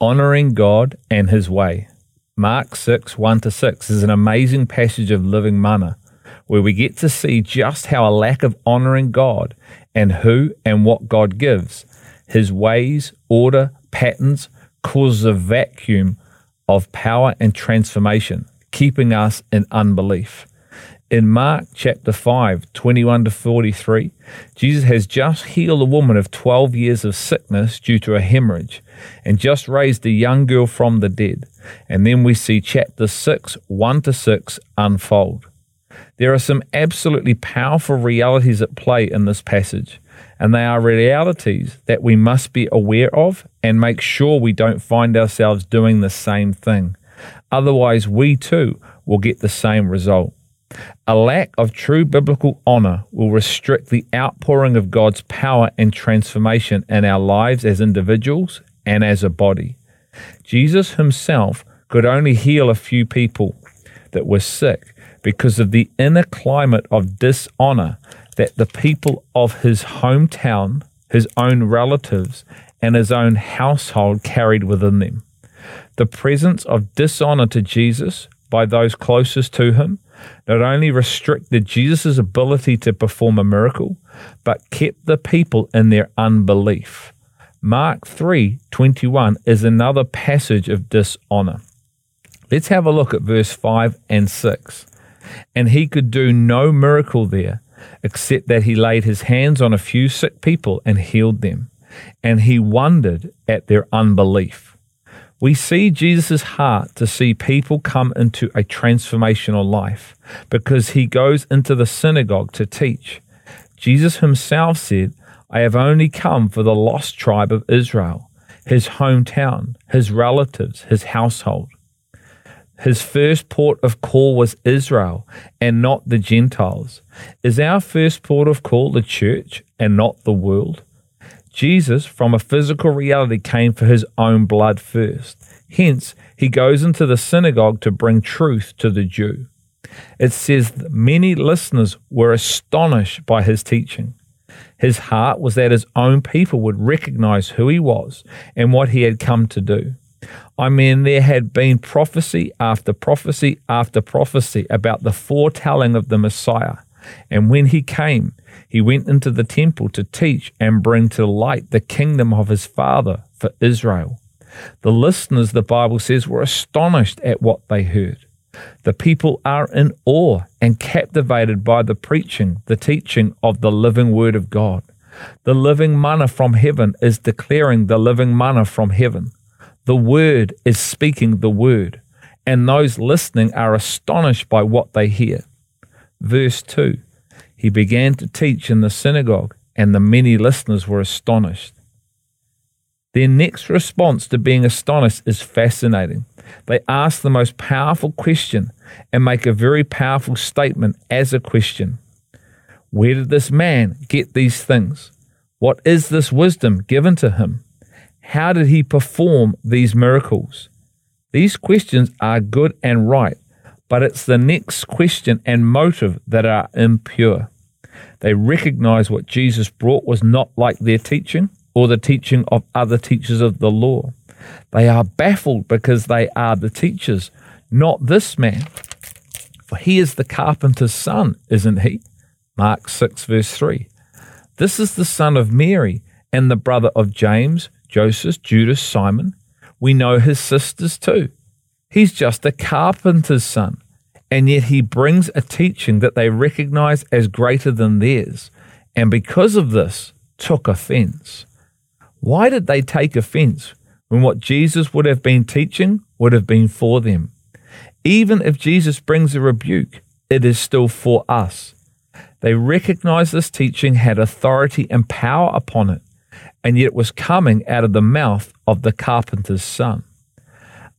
Honoring God and His way. Mark 6 1 to 6 is an amazing passage of living manna where we get to see just how a lack of honoring God and who and what God gives, His ways, order, patterns, causes a vacuum of power and transformation, keeping us in unbelief. In Mark chapter 5, 21 to 43, Jesus has just healed a woman of 12 years of sickness due to a hemorrhage and just raised a young girl from the dead. And then we see chapter 6, 1 to 6 unfold. There are some absolutely powerful realities at play in this passage, and they are realities that we must be aware of and make sure we don't find ourselves doing the same thing. Otherwise, we too will get the same result. A lack of true biblical honor will restrict the outpouring of God's power and transformation in our lives as individuals and as a body. Jesus himself could only heal a few people that were sick because of the inner climate of dishonor that the people of his hometown, his own relatives, and his own household carried within them. The presence of dishonor to Jesus by those closest to him not only restricted Jesus' ability to perform a miracle, but kept the people in their unbelief. Mark 3:21 is another passage of dishonor. Let's have a look at verse 5 and 6. And he could do no miracle there, except that he laid his hands on a few sick people and healed them. And he wondered at their unbelief. We see Jesus' heart to see people come into a transformational life because he goes into the synagogue to teach. Jesus himself said, I have only come for the lost tribe of Israel, his hometown, his relatives, his household. His first port of call was Israel and not the Gentiles. Is our first port of call the church and not the world? Jesus, from a physical reality, came for his own blood first. Hence, he goes into the synagogue to bring truth to the Jew. It says that many listeners were astonished by his teaching. His heart was that his own people would recognize who he was and what he had come to do. I mean, there had been prophecy after prophecy after prophecy about the foretelling of the Messiah. And when he came, he went into the temple to teach and bring to light the kingdom of his Father for Israel. The listeners, the Bible says, were astonished at what they heard. The people are in awe and captivated by the preaching, the teaching of the living Word of God. The living manna from heaven is declaring the living manna from heaven. The Word is speaking the Word, and those listening are astonished by what they hear. Verse 2 He began to teach in the synagogue, and the many listeners were astonished. Their next response to being astonished is fascinating. They ask the most powerful question and make a very powerful statement as a question. Where did this man get these things? What is this wisdom given to him? How did he perform these miracles? These questions are good and right, but it's the next question and motive that are impure. They recognize what Jesus brought was not like their teaching or the teaching of other teachers of the law. They are baffled because they are the teachers, not this man. For he is the carpenter's son, isn't he? Mark 6, verse 3. This is the son of Mary and the brother of James, Joseph, Judas, Simon. We know his sisters too. He's just a carpenter's son, and yet he brings a teaching that they recognize as greater than theirs, and because of this, took offense. Why did they take offense when what Jesus would have been teaching would have been for them? Even if Jesus brings a rebuke, it is still for us. They recognized this teaching had authority and power upon it, and yet it was coming out of the mouth of the carpenter's son,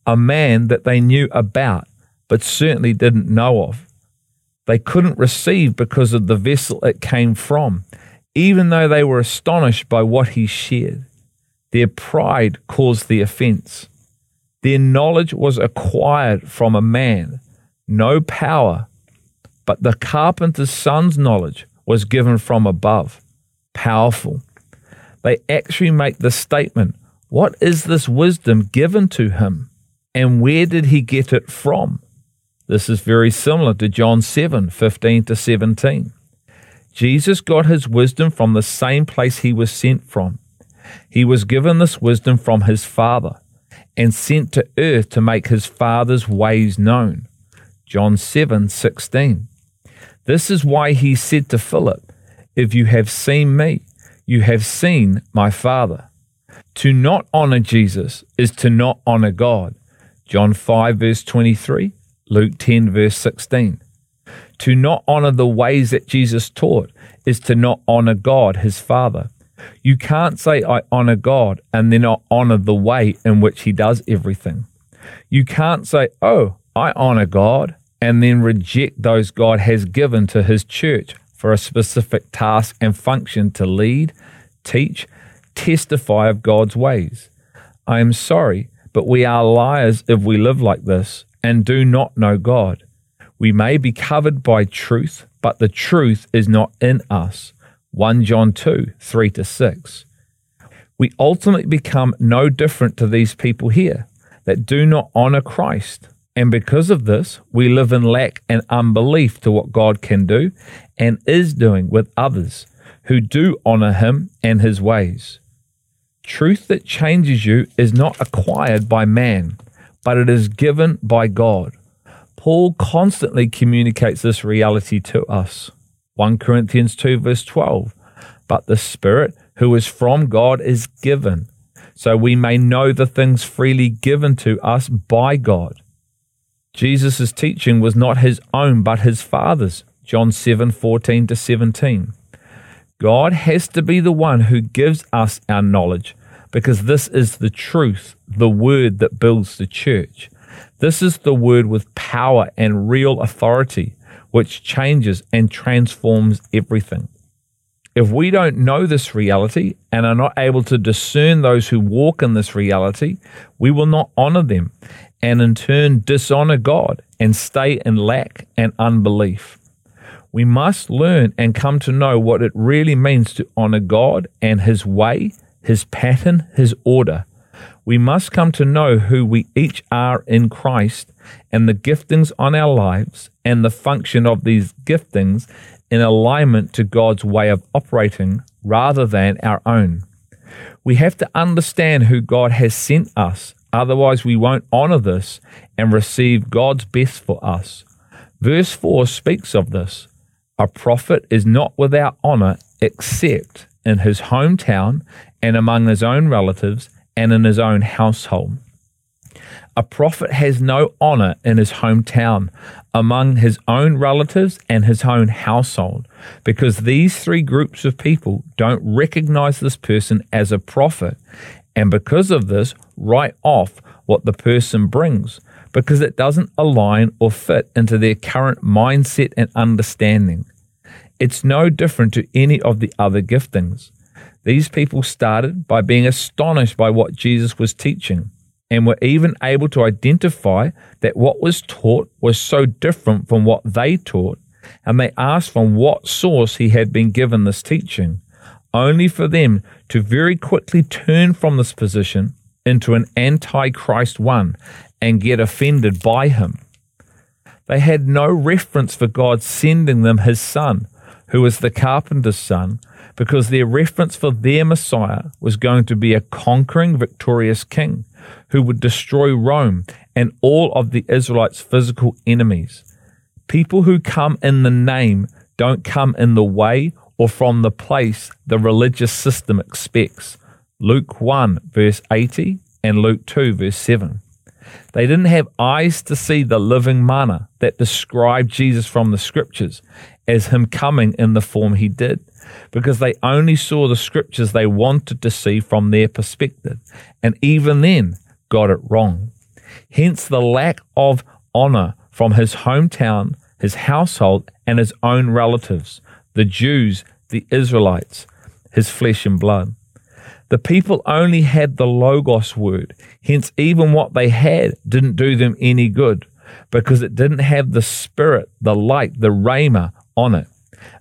a man that they knew about, but certainly didn't know of. They couldn't receive because of the vessel it came from, even though they were astonished by what he shared. Their pride caused the offense. Their knowledge was acquired from a man, no power, but the carpenter's son's knowledge was given from above, powerful. They actually make the statement, What is this wisdom given to him? And where did he get it from? This is very similar to John 7 15 to 17. Jesus got his wisdom from the same place he was sent from. He was given this wisdom from his Father and sent to earth to make his Father's ways known. John 7 16. This is why he said to Philip, If you have seen me, you have seen my Father. To not honor Jesus is to not honor God. John 5, verse 23, Luke 10, verse 16. To not honor the ways that Jesus taught is to not honor God, his Father. You can't say, I honor God, and then not honor the way in which he does everything. You can't say, Oh, I honor God, and then reject those God has given to his church for a specific task and function to lead, teach, testify of God's ways. I am sorry, but we are liars if we live like this and do not know God. We may be covered by truth, but the truth is not in us. 1 John 2 3 to 6. We ultimately become no different to these people here that do not honor Christ. And because of this, we live in lack and unbelief to what God can do and is doing with others who do honor Him and His ways. Truth that changes you is not acquired by man, but it is given by God. Paul constantly communicates this reality to us. 1 Corinthians 2, verse 12. But the Spirit who is from God is given, so we may know the things freely given to us by God. Jesus' teaching was not his own, but his Father's. John 7 14 to 17. God has to be the one who gives us our knowledge because this is the truth, the word that builds the church. This is the word with power and real authority, which changes and transforms everything. If we don't know this reality and are not able to discern those who walk in this reality, we will not honor them and in turn dishonor God and stay in lack and unbelief. We must learn and come to know what it really means to honor God and His way his pattern, his order. We must come to know who we each are in Christ and the giftings on our lives and the function of these giftings in alignment to God's way of operating rather than our own. We have to understand who God has sent us, otherwise, we won't honor this and receive God's best for us. Verse 4 speaks of this. A prophet is not without honor except in his hometown and among his own relatives and in his own household. A prophet has no honor in his hometown, among his own relatives and his own household, because these three groups of people don't recognize this person as a prophet, and because of this, write off what the person brings, because it doesn't align or fit into their current mindset and understanding. It's no different to any of the other giftings. These people started by being astonished by what Jesus was teaching and were even able to identify that what was taught was so different from what they taught, and they asked from what source he had been given this teaching, only for them to very quickly turn from this position into an antichrist one and get offended by him. They had no reference for God sending them his son, who was the carpenter's son, because their reference for their Messiah was going to be a conquering, victorious king who would destroy Rome and all of the Israelites' physical enemies. People who come in the name don't come in the way or from the place the religious system expects. Luke 1, verse 80, and Luke 2, verse 7. They didn't have eyes to see the living manna that described Jesus from the scriptures as him coming in the form he did because they only saw the scriptures they wanted to see from their perspective, and even then got it wrong. Hence the lack of honor from his hometown, his household, and his own relatives, the Jews, the Israelites, his flesh and blood. The people only had the Logos word, hence, even what they had didn't do them any good because it didn't have the Spirit, the light, the Rhema on it.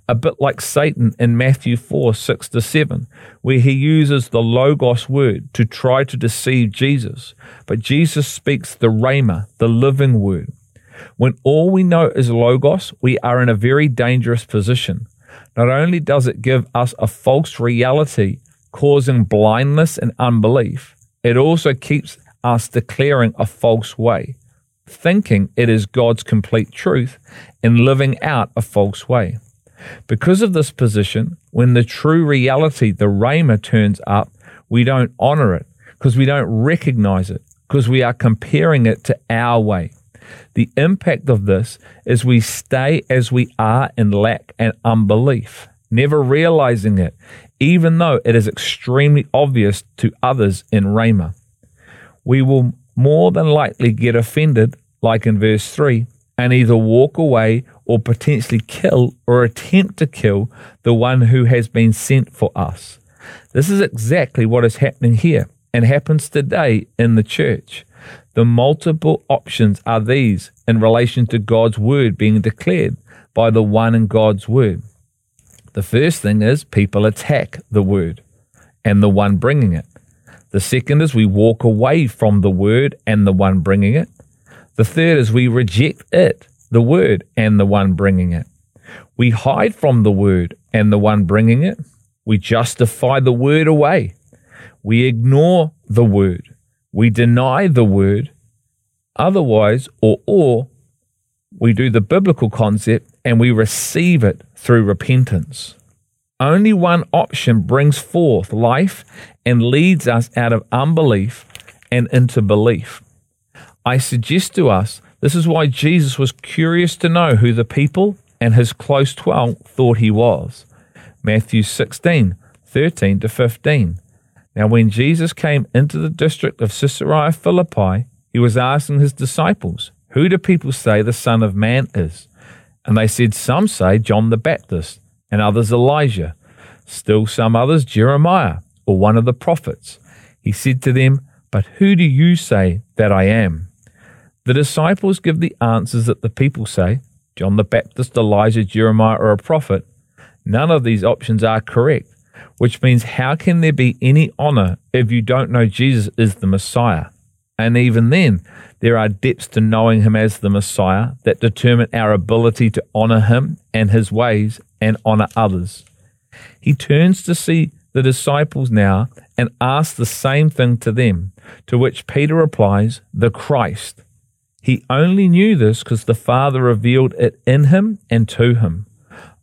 a bit like Satan in Matthew 4 6 to 7, where he uses the Logos word to try to deceive Jesus. But Jesus speaks the Rhema, the living word. When all we know is Logos, we are in a very dangerous position. Not only does it give us a false reality, causing blindness and unbelief, it also keeps us declaring a false way, thinking it is God's complete truth and living out a false way. Because of this position, when the true reality, the Rhema, turns up, we don't honor it because we don't recognize it because we are comparing it to our way. The impact of this is we stay as we are in lack and unbelief, never realizing it, even though it is extremely obvious to others in Rhema. We will more than likely get offended, like in verse 3, and either walk away or potentially kill or attempt to kill the one who has been sent for us. This is exactly what is happening here and happens today in the church. The multiple options are these in relation to God's word being declared by the one in God's word. The first thing is people attack the word and the one bringing it. The second is we walk away from the word and the one bringing it. The third is we reject it, the word, and the one bringing it. We hide from the word and the one bringing it. We justify the word away. We ignore the word we deny the word. Otherwise, or or we do the biblical concept and we receive it through repentance. Only one option brings forth life and leads us out of unbelief and into belief. I suggest to us this is why Jesus was curious to know who the people and his close 12 thought he was. Matthew 16, 13 to 15. Now, when Jesus came into the district of Caesarea Philippi, he was asking his disciples, Who do people say the Son of Man is? And they said, Some say John the Baptist, and others Elijah, still some others Jeremiah, or one of the prophets. He said to them, But who do you say that I am? The disciples give the answers that the people say John the Baptist, Elijah, Jeremiah, or a prophet. None of these options are correct which means how can there be any honor if you don't know Jesus is the Messiah? And even then, there are depths to knowing him as the Messiah that determine our ability to honor him and his ways and honor others. He turns to see the disciples now and asks the same thing to them, to which Peter replies, The Christ. He only knew this because the Father revealed it in him and to him.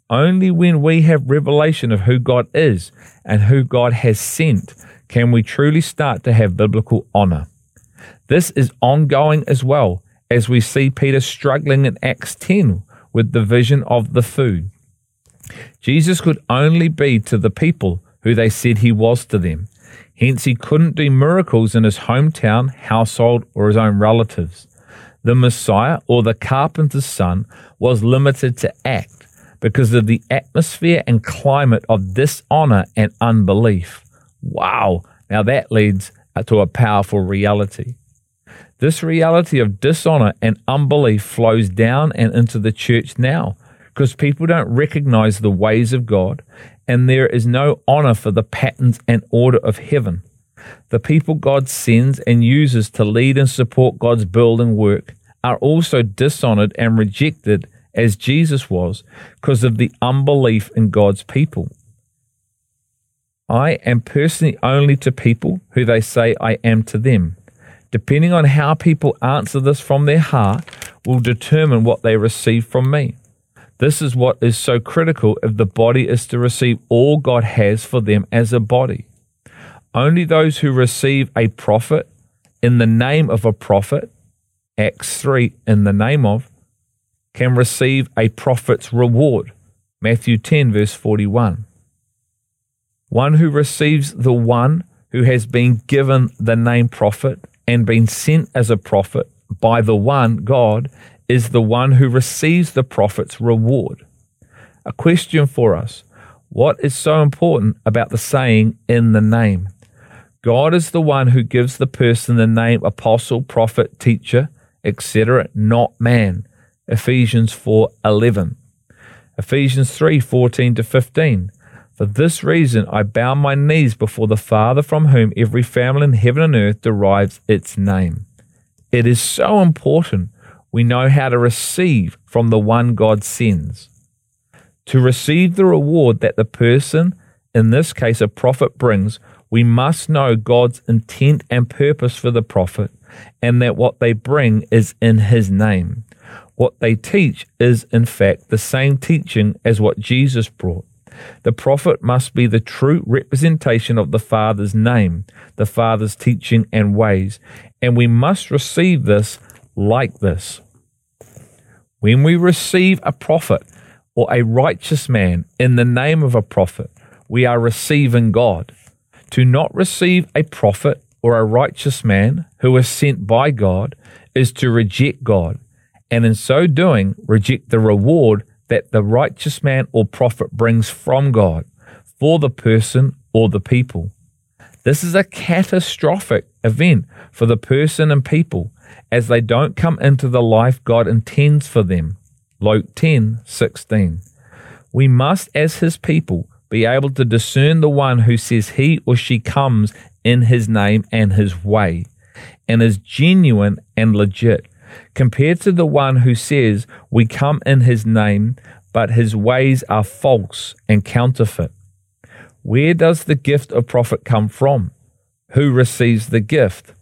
Only when we have revelation of who God is and who God has sent can we truly start to have biblical honor. This is ongoing as well as we see Peter struggling in Acts 10 with the vision of the food. Jesus could only be to the people who they said he was to them. Hence, he couldn't do miracles in his hometown, household, or his own relatives. The Messiah, or the carpenter's son, was limited to act because of the atmosphere and climate of dishonor and unbelief. Wow. Now that leads to a powerful reality. This reality of dishonor and unbelief flows down and into the church now because people don't recognize the ways of God and there is no honor for the patterns and order of heaven. The people God sends and uses to lead and support God's building work are also dishonored and rejected as Jesus was because of the unbelief in God's people. I am personally only to people who they say I am to them. Depending on how people answer this from their heart, will determine what they receive from me. This is what is so critical if the body is to receive all God has for them as a body. Only those who receive a prophet in the name of a prophet, Acts 3 in the name of, can receive a prophet's reward. Matthew 10, verse 41. One who receives the one who has been given the name prophet and been sent as a prophet by the one, God, is the one who receives the prophet's reward. A question for us What is so important about the saying in the name? God is the one who gives the person the name apostle, prophet, teacher, etc., not man. Ephesians 4:11. Ephesians 3 14 to 15. For this reason, I bow my knees before the Father from whom every family in heaven and earth derives its name. It is so important we know how to receive from the one God sends. To receive the reward that the person, in this case a prophet, brings, we must know God's intent and purpose for the prophet and that what they bring is in his name. What they teach is, in fact, the same teaching as what Jesus brought. The prophet must be the true representation of the Father's name, the Father's teaching and ways, and we must receive this like this. When we receive a prophet or a righteous man in the name of a prophet, we are receiving God. To not receive a prophet or a righteous man who is sent by God is to reject God, and in so doing, reject the reward that the righteous man or prophet brings from God for the person or the people. This is a catastrophic event for the person and people as they don't come into the life God intends for them. Luke 10 16. We must, as his people, be able to discern the one who says he or she comes in his name and his way and is genuine and legit, compared to the one who says, We come in his name, but his ways are false and counterfeit. Where does the gift of prophet come from? Who receives the gift?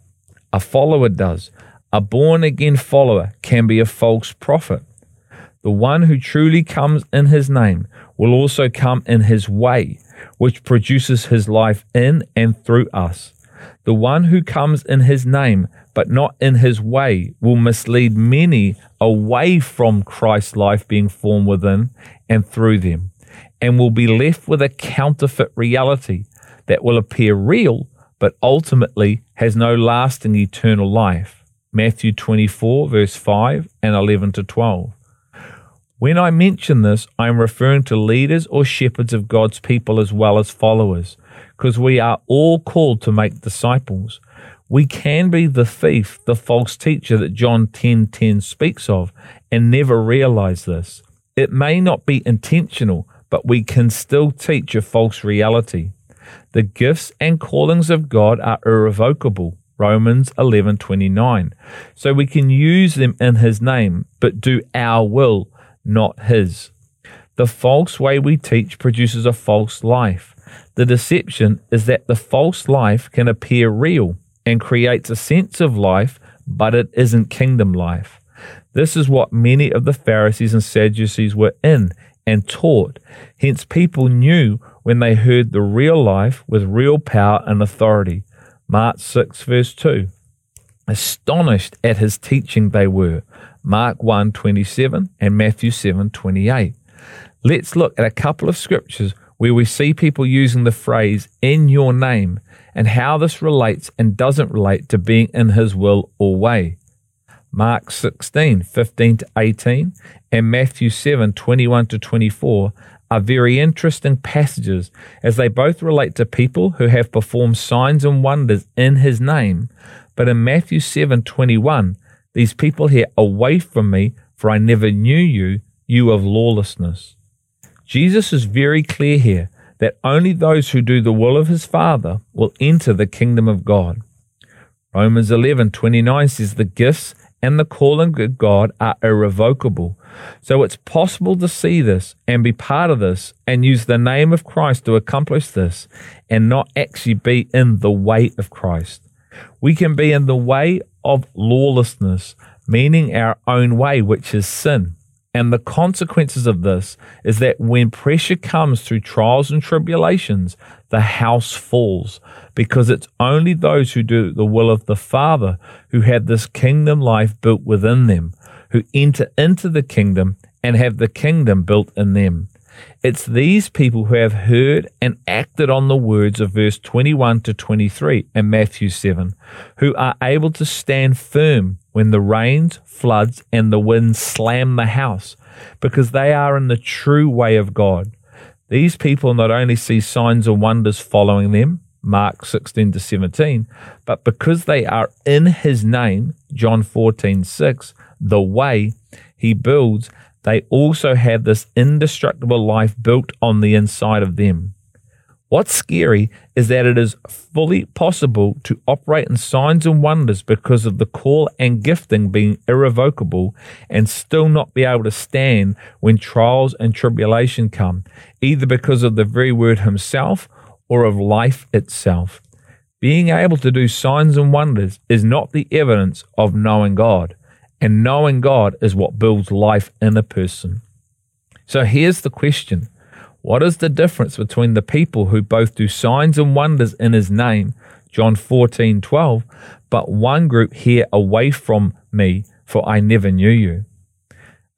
A follower does. A born again follower can be a false prophet. The one who truly comes in his name will also come in his way, which produces his life in and through us. The one who comes in his name, but not in his way, will mislead many away from Christ's life being formed within and through them and will be left with a counterfeit reality that will appear real but ultimately has no lasting eternal life. Matthew 24, verse 5 and 11 to 12. When I mention this, I am referring to leaders or shepherds of God's people as well as followers, because we are all called to make disciples. We can be the thief, the false teacher that John 10:10 10, 10 speaks of, and never realize this. It may not be intentional, but we can still teach a false reality. The gifts and callings of God are irrevocable. Romans 11:29. So we can use them in his name, but do our will, not his. The false way we teach produces a false life. The deception is that the false life can appear real and creates a sense of life, but it isn't kingdom life. This is what many of the Pharisees and Sadducees were in and taught. Hence, people knew when they heard the real life with real power and authority. Mark 6, verse 2. Astonished at his teaching they were. Mark 1, 27 and Matthew 7, 28. Let's look at a couple of scriptures where we see people using the phrase in your name and how this relates and doesn't relate to being in his will or way. Mark 16, 15 to 18, and Matthew 7, 21 to 24 are very interesting passages as they both relate to people who have performed signs and wonders in his name. But in Matthew 7, 21, these people hear, Away from me, for I never knew you, you of lawlessness. Jesus is very clear here that only those who do the will of his Father will enter the kingdom of God. Romans 11:29 says the gifts and the calling of God are irrevocable. So it's possible to see this and be part of this and use the name of Christ to accomplish this and not actually be in the way of Christ. We can be in the way of lawlessness, meaning our own way, which is sin. And the consequences of this is that when pressure comes through trials and tribulations, the house falls because it's only those who do the will of the Father who have this kingdom life built within them, who enter into the kingdom and have the kingdom built in them. It's these people who have heard and acted on the words of verse 21 to 23 in Matthew 7, who are able to stand firm when the rains, floods, and the winds slam the house, because they are in the true way of God. These people not only see signs and wonders following them, Mark 16 to 17, but because they are in his name, John 14 6, the way he builds, they also have this indestructible life built on the inside of them. What's scary is that it is fully possible to operate in signs and wonders because of the call and gifting being irrevocable and still not be able to stand when trials and tribulation come, either because of the very word himself or of life itself. Being able to do signs and wonders is not the evidence of knowing God, and knowing God is what builds life in a person. So here's the question what is the difference between the people who both do signs and wonders in his name, John 14, 12, but one group hear away from me, for I never knew you?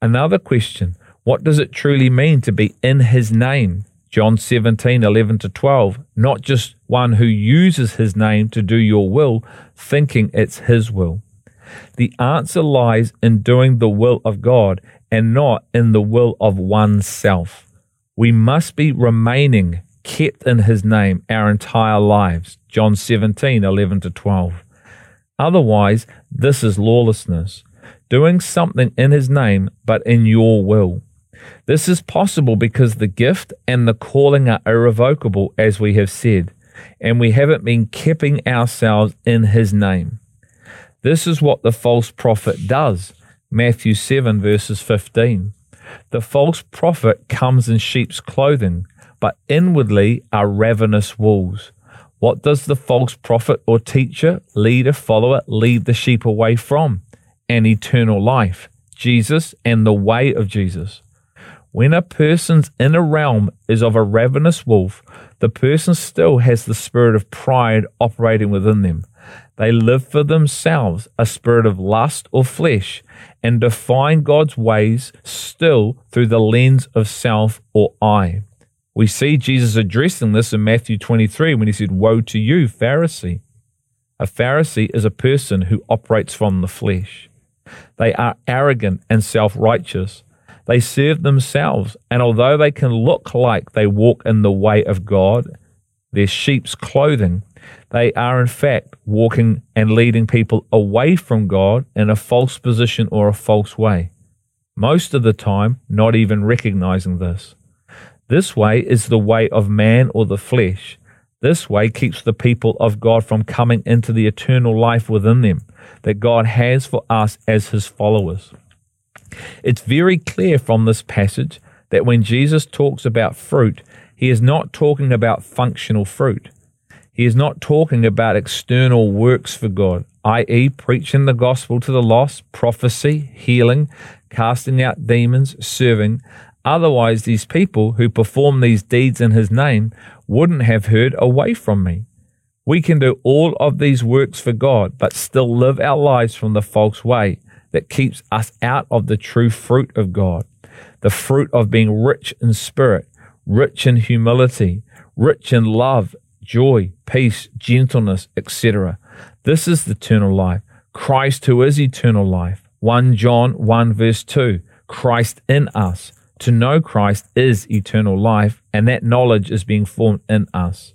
Another question, what does it truly mean to be in his name? John 17, 11 to 12, not just one who uses his name to do your will, thinking it's his will. The answer lies in doing the will of God and not in the will of oneself. We must be remaining kept in his name our entire lives. John 17, 11 to 12. Otherwise, this is lawlessness, doing something in his name, but in your will. This is possible because the gift and the calling are irrevocable, as we have said, and we haven't been keeping ourselves in his name. This is what the false prophet does. Matthew 7, verses 15. The false prophet comes in sheep's clothing, but inwardly are ravenous wolves. What does the false prophet or teacher, leader, follower lead the sheep away from? An eternal life, Jesus and the way of Jesus. When a person's inner realm is of a ravenous wolf, the person still has the spirit of pride operating within them. They live for themselves, a spirit of lust or flesh, and define God's ways still through the lens of self or I. We see Jesus addressing this in Matthew 23 when he said, Woe to you, Pharisee! A Pharisee is a person who operates from the flesh. They are arrogant and self righteous. They serve themselves, and although they can look like they walk in the way of God, their sheep's clothing, they are, in fact, walking and leading people away from God in a false position or a false way. Most of the time, not even recognizing this. This way is the way of man or the flesh. This way keeps the people of God from coming into the eternal life within them that God has for us as his followers. It's very clear from this passage that when Jesus talks about fruit, he is not talking about functional fruit. He is not talking about external works for God, i.e., preaching the gospel to the lost, prophecy, healing, casting out demons, serving. Otherwise, these people who perform these deeds in His name wouldn't have heard away from me. We can do all of these works for God, but still live our lives from the false way that keeps us out of the true fruit of God, the fruit of being rich in spirit, rich in humility, rich in love, joy, peace, gentleness, etc. This is the eternal life. Christ, who is eternal life. 1 John 1, verse 2. Christ in us. To know Christ is eternal life, and that knowledge is being formed in us.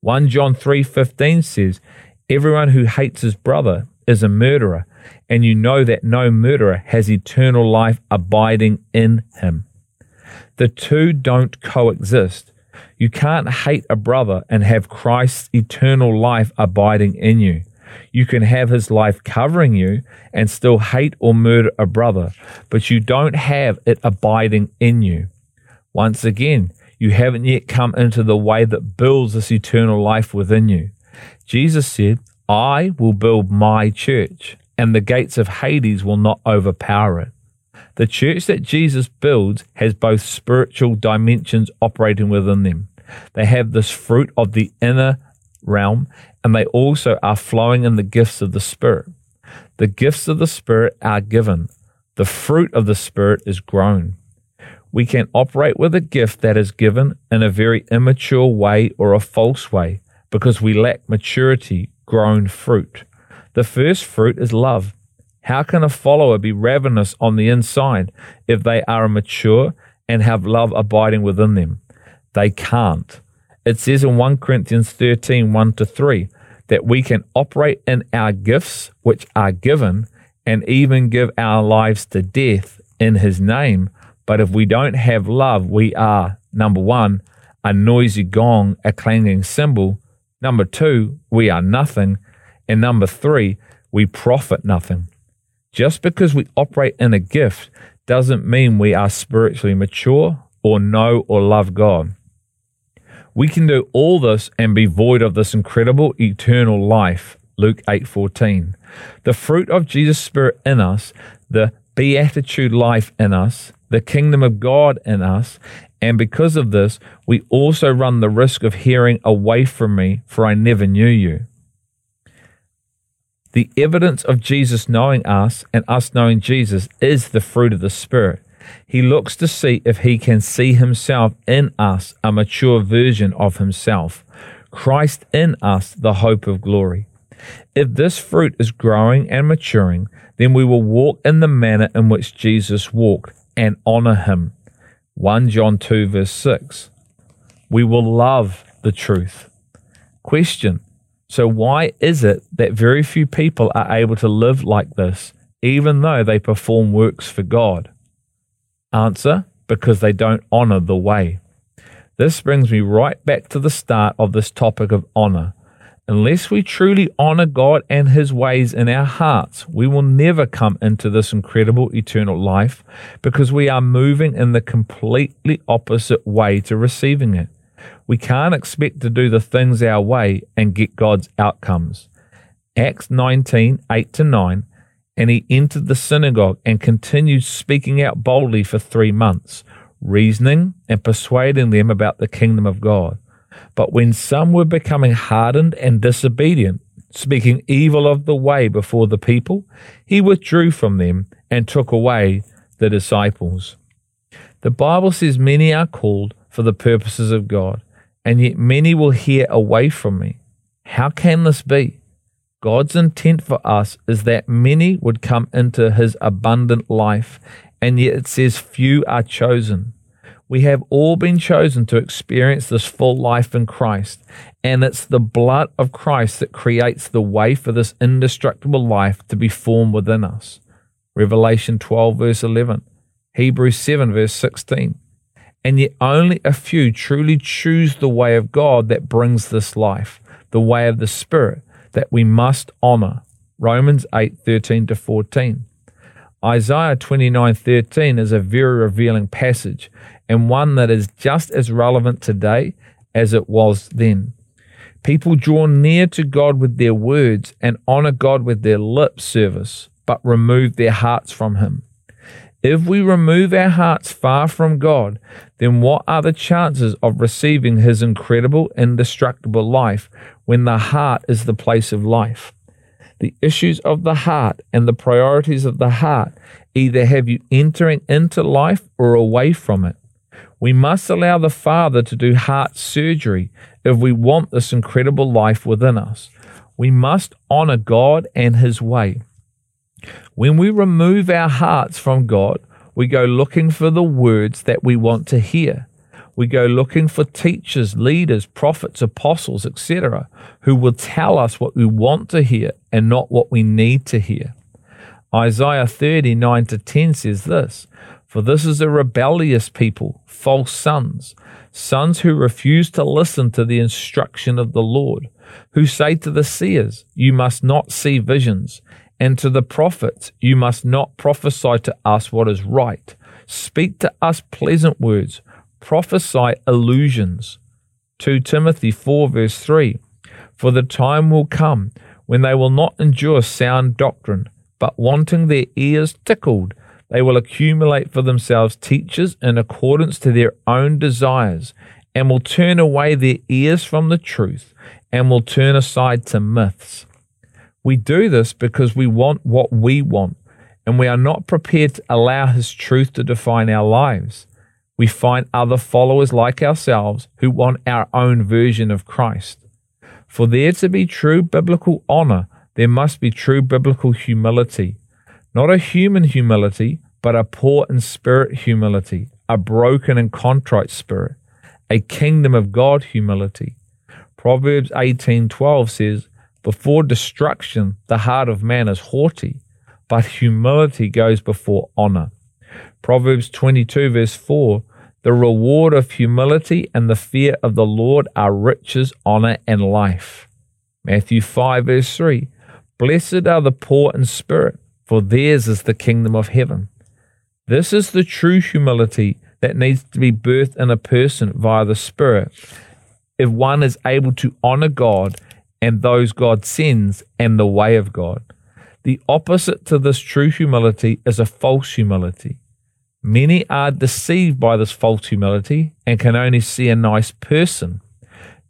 1 John 3:15 says, "Everyone who hates his brother is a murderer, and you know that no murderer has eternal life abiding in him." The two don't coexist. You can't hate a brother and have Christ's eternal life abiding in you. You can have his life covering you and still hate or murder a brother, but you don't have it abiding in you. Once again, you haven't yet come into the way that builds this eternal life within you. Jesus said, I will build my church, and the gates of Hades will not overpower it. The church that Jesus builds has both spiritual dimensions operating within them. They have this fruit of the inner realm, and they also are flowing in the gifts of the Spirit. The gifts of the Spirit are given, the fruit of the Spirit is grown. We can operate with a gift that is given in a very immature way or a false way because we lack maturity, grown fruit. The first fruit is love. How can a follower be ravenous on the inside if they are mature and have love abiding within them? They can't. It says in 1 Corinthians 13 1 to 3 that we can operate in our gifts which are given and even give our lives to death in his name. But if we don't have love, we are, number one, a noisy gong, a clanging cymbal. Number two, we are nothing. And number three, we profit nothing. Just because we operate in a gift doesn't mean we are spiritually mature or know or love God. We can do all this and be void of this incredible eternal life. Luke 8:14. The fruit of Jesus' spirit in us, the beatitude life in us, the kingdom of God in us, and because of this, we also run the risk of hearing away from me, for I never knew you. The evidence of Jesus knowing us and us knowing Jesus is the fruit of the Spirit. He looks to see if he can see himself in us, a mature version of himself. Christ in us, the hope of glory. If this fruit is growing and maturing, then we will walk in the manner in which Jesus walked and honor him. 1 John 2, verse 6. We will love the truth. Question So, why is it that very few people are able to live like this, even though they perform works for God? Answer Because they don't honor the way. This brings me right back to the start of this topic of honor. Unless we truly honor God and His ways in our hearts, we will never come into this incredible eternal life because we are moving in the completely opposite way to receiving it. We can't expect to do the things our way and get God's outcomes. Acts 19 8 to 9. And he entered the synagogue and continued speaking out boldly for three months, reasoning and persuading them about the kingdom of God. But when some were becoming hardened and disobedient, speaking evil of the way before the people, he withdrew from them and took away the disciples. The Bible says many are called for the purposes of God, and yet many will hear away from me. How can this be? God's intent for us is that many would come into his abundant life, and yet it says few are chosen. We have all been chosen to experience this full life in Christ, and it's the blood of Christ that creates the way for this indestructible life to be formed within us. Revelation 12, verse 11, Hebrews 7, verse 16. And yet only a few truly choose the way of God that brings this life, the way of the Spirit that we must honor. Romans 8, 13 to 14. Isaiah 29:13 is a very revealing passage and one that is just as relevant today as it was then. People draw near to God with their words and honor God with their lip service, but remove their hearts from Him. If we remove our hearts far from God, then what are the chances of receiving His incredible, indestructible life when the heart is the place of life? The issues of the heart and the priorities of the heart either have you entering into life or away from it. We must allow the Father to do heart surgery if we want this incredible life within us. We must honor God and His way. When we remove our hearts from God, we go looking for the words that we want to hear. We go looking for teachers, leaders, prophets, apostles, etc., who will tell us what we want to hear and not what we need to hear. Isaiah 39 to 10 says this for this is a rebellious people, false sons, sons who refuse to listen to the instruction of the Lord, who say to the seers, You must not see visions, and to the prophets, You must not prophesy to us what is right. Speak to us pleasant words, prophesy illusions. 2 Timothy 4, verse 3 For the time will come when they will not endure sound doctrine, but wanting their ears tickled, they will accumulate for themselves teachers in accordance to their own desires and will turn away their ears from the truth and will turn aside to myths. We do this because we want what we want and we are not prepared to allow His truth to define our lives. We find other followers like ourselves who want our own version of Christ. For there to be true biblical honor, there must be true biblical humility not a human humility, but a poor in spirit humility, a broken and contrite spirit, a kingdom of God humility. Proverbs 18:12 says, "Before destruction the heart of man is haughty, but humility goes before honor." Proverbs 22, verse 4 The reward of humility and the fear of the Lord are riches, honor, and life. Matthew 5, verse 3 Blessed are the poor in spirit, for theirs is the kingdom of heaven. This is the true humility that needs to be birthed in a person via the Spirit. If one is able to honor God and those God sends and the way of God. The opposite to this true humility is a false humility. Many are deceived by this false humility and can only see a nice person.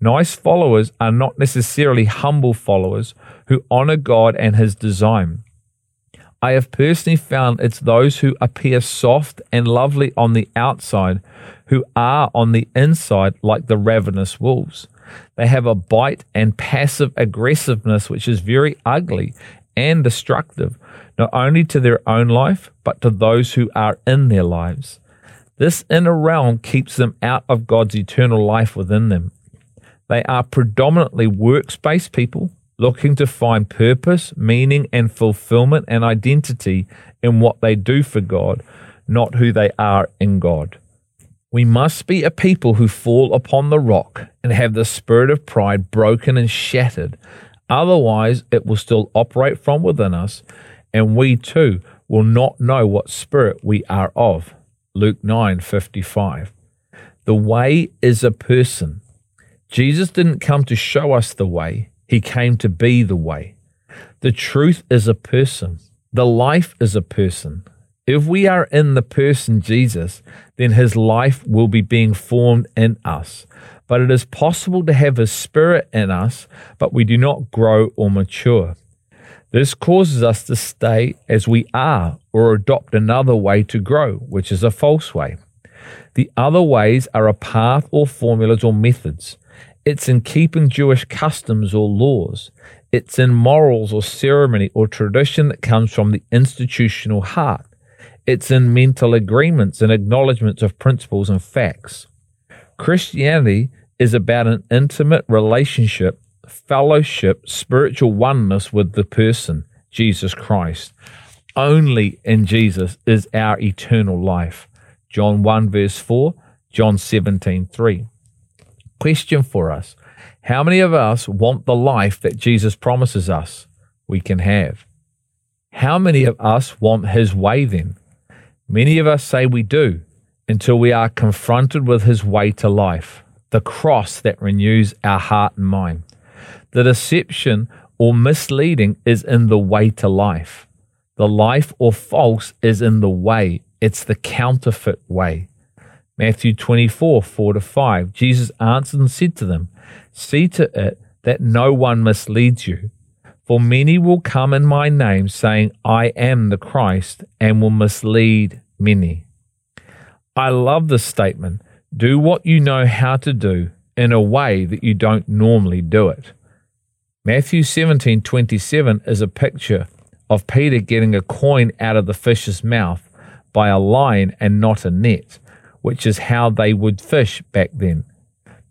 Nice followers are not necessarily humble followers who honor God and His design. I have personally found it's those who appear soft and lovely on the outside who are on the inside like the ravenous wolves. They have a bite and passive aggressiveness which is very ugly and destructive, not only to their own life, but to those who are in their lives. This inner realm keeps them out of God's eternal life within them. They are predominantly works-based people looking to find purpose, meaning, and fulfillment and identity in what they do for God, not who they are in God. We must be a people who fall upon the rock and have the spirit of pride broken and shattered. Otherwise, it will still operate from within us, and we too will not know what spirit we are of. Luke 9:55. The way is a person. Jesus didn't come to show us the way. He came to be the way. The truth is a person. The life is a person. If we are in the person Jesus, then his life will be being formed in us. But it is possible to have his spirit in us, but we do not grow or mature. This causes us to stay as we are or adopt another way to grow, which is a false way. The other ways are a path or formulas or methods. It's in keeping Jewish customs or laws. It's in morals or ceremony or tradition that comes from the institutional heart. It's in mental agreements and acknowledgments of principles and facts. Christianity is about an intimate relationship, fellowship, spiritual oneness with the person, Jesus Christ. Only in Jesus is our eternal life. John 1 verse 4, John 17 3. Question for us How many of us want the life that Jesus promises us we can have? How many of us want his way then? Many of us say we do until we are confronted with his way to life, the cross that renews our heart and mind. The deception or misleading is in the way to life. The life or false is in the way, it's the counterfeit way. Matthew 24, 4 to 5. Jesus answered and said to them, See to it that no one misleads you. For many will come in my name, saying, I am the Christ, and will mislead many. I love this statement. Do what you know how to do in a way that you don't normally do it. Matthew 17, 27 is a picture of Peter getting a coin out of the fish's mouth by a line and not a net which is how they would fish back then.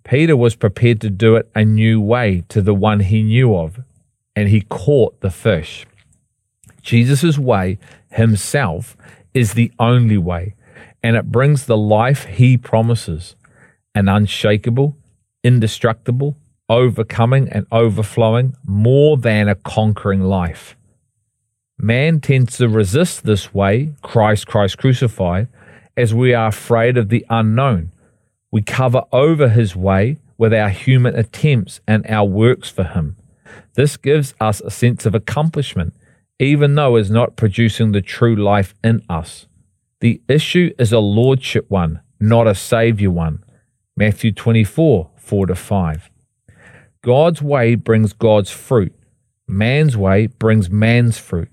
Peter was prepared to do it a new way to the one he knew of, and he caught the fish. Jesus' way himself is the only way, and it brings the life he promises an unshakable, indestructible, overcoming, and overflowing, more than a conquering life. Man tends to resist this way, Christ, Christ crucified, as we are afraid of the unknown. We cover over his way with our human attempts and our works for him. This gives us a sense of accomplishment, even though it is not producing the true life in us. The issue is a lordship one, not a savior one. Matthew 24, 4 to 5. God's way brings God's fruit. Man's way brings man's fruit.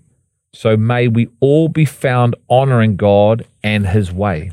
So may we all be found honoring God and his way.